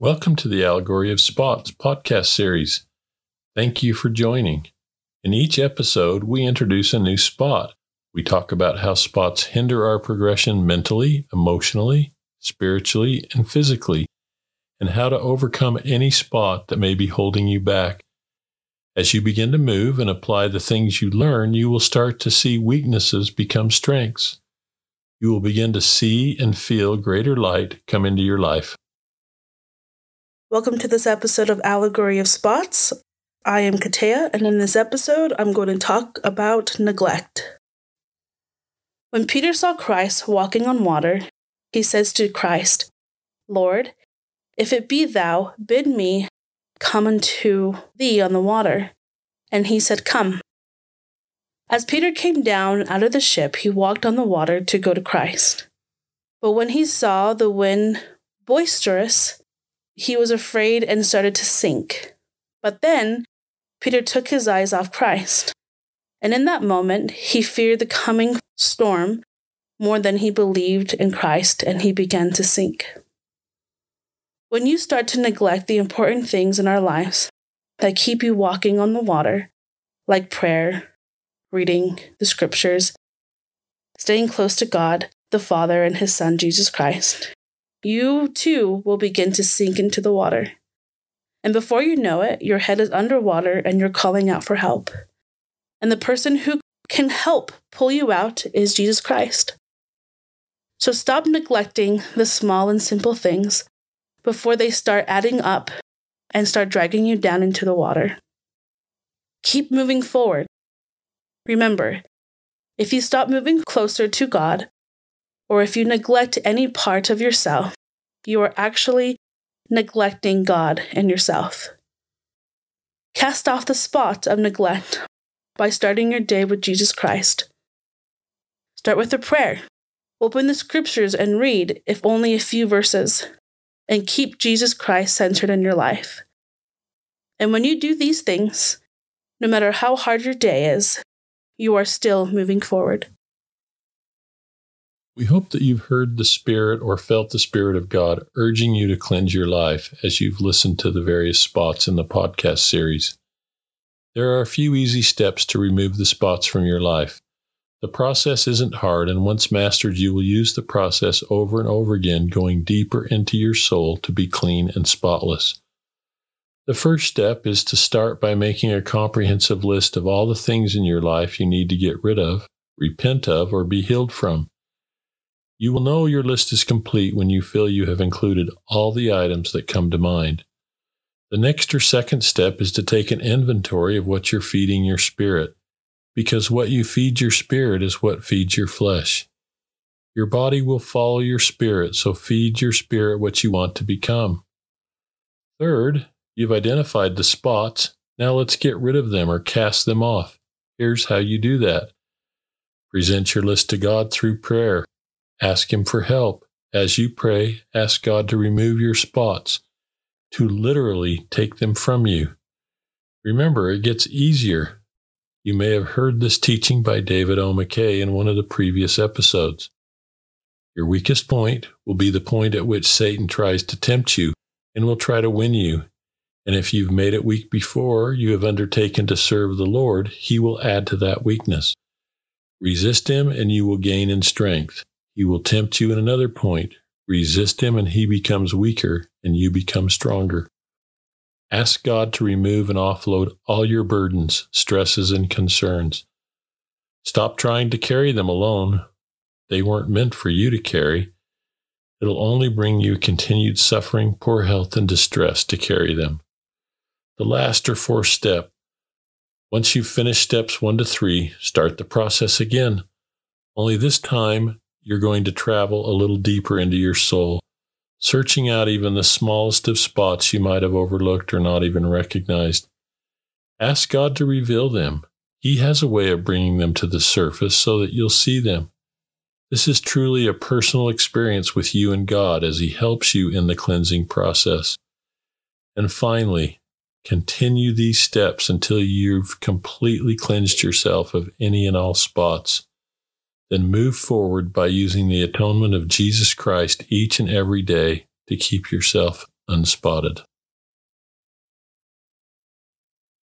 Welcome to the Allegory of Spots podcast series. Thank you for joining. In each episode, we introduce a new spot. We talk about how spots hinder our progression mentally, emotionally, spiritually, and physically, and how to overcome any spot that may be holding you back. As you begin to move and apply the things you learn, you will start to see weaknesses become strengths. You will begin to see and feel greater light come into your life. Welcome to this episode of Allegory of Spots. I am Katea, and in this episode, I'm going to talk about neglect. When Peter saw Christ walking on water, he says to Christ, Lord, if it be thou, bid me come unto thee on the water. And he said, Come. As Peter came down out of the ship, he walked on the water to go to Christ. But when he saw the wind boisterous, he was afraid and started to sink. But then Peter took his eyes off Christ. And in that moment, he feared the coming storm more than he believed in Christ, and he began to sink. When you start to neglect the important things in our lives that keep you walking on the water, like prayer, reading the scriptures, staying close to God, the Father, and His Son, Jesus Christ, you too will begin to sink into the water. And before you know it, your head is underwater and you're calling out for help. And the person who can help pull you out is Jesus Christ. So stop neglecting the small and simple things before they start adding up and start dragging you down into the water. Keep moving forward. Remember, if you stop moving closer to God, or if you neglect any part of yourself, you are actually neglecting God and yourself. Cast off the spot of neglect by starting your day with Jesus Christ. Start with a prayer. Open the scriptures and read, if only a few verses, and keep Jesus Christ centered in your life. And when you do these things, no matter how hard your day is, you are still moving forward. We hope that you've heard the Spirit or felt the Spirit of God urging you to cleanse your life as you've listened to the various spots in the podcast series. There are a few easy steps to remove the spots from your life. The process isn't hard, and once mastered, you will use the process over and over again, going deeper into your soul to be clean and spotless. The first step is to start by making a comprehensive list of all the things in your life you need to get rid of, repent of, or be healed from. You will know your list is complete when you feel you have included all the items that come to mind. The next or second step is to take an inventory of what you're feeding your spirit, because what you feed your spirit is what feeds your flesh. Your body will follow your spirit, so feed your spirit what you want to become. Third, you've identified the spots. Now let's get rid of them or cast them off. Here's how you do that present your list to God through prayer. Ask Him for help. As you pray, ask God to remove your spots, to literally take them from you. Remember, it gets easier. You may have heard this teaching by David O. McKay in one of the previous episodes. Your weakest point will be the point at which Satan tries to tempt you and will try to win you. And if you've made it weak before you have undertaken to serve the Lord, he will add to that weakness. Resist him and you will gain in strength. He will tempt you in another point. Resist him, and he becomes weaker, and you become stronger. Ask God to remove and offload all your burdens, stresses, and concerns. Stop trying to carry them alone. They weren't meant for you to carry. It'll only bring you continued suffering, poor health, and distress to carry them. The last or fourth step. Once you've finished steps one to three, start the process again. Only this time, you're going to travel a little deeper into your soul, searching out even the smallest of spots you might have overlooked or not even recognized. Ask God to reveal them. He has a way of bringing them to the surface so that you'll see them. This is truly a personal experience with you and God as He helps you in the cleansing process. And finally, continue these steps until you've completely cleansed yourself of any and all spots then move forward by using the atonement of Jesus Christ each and every day to keep yourself unspotted.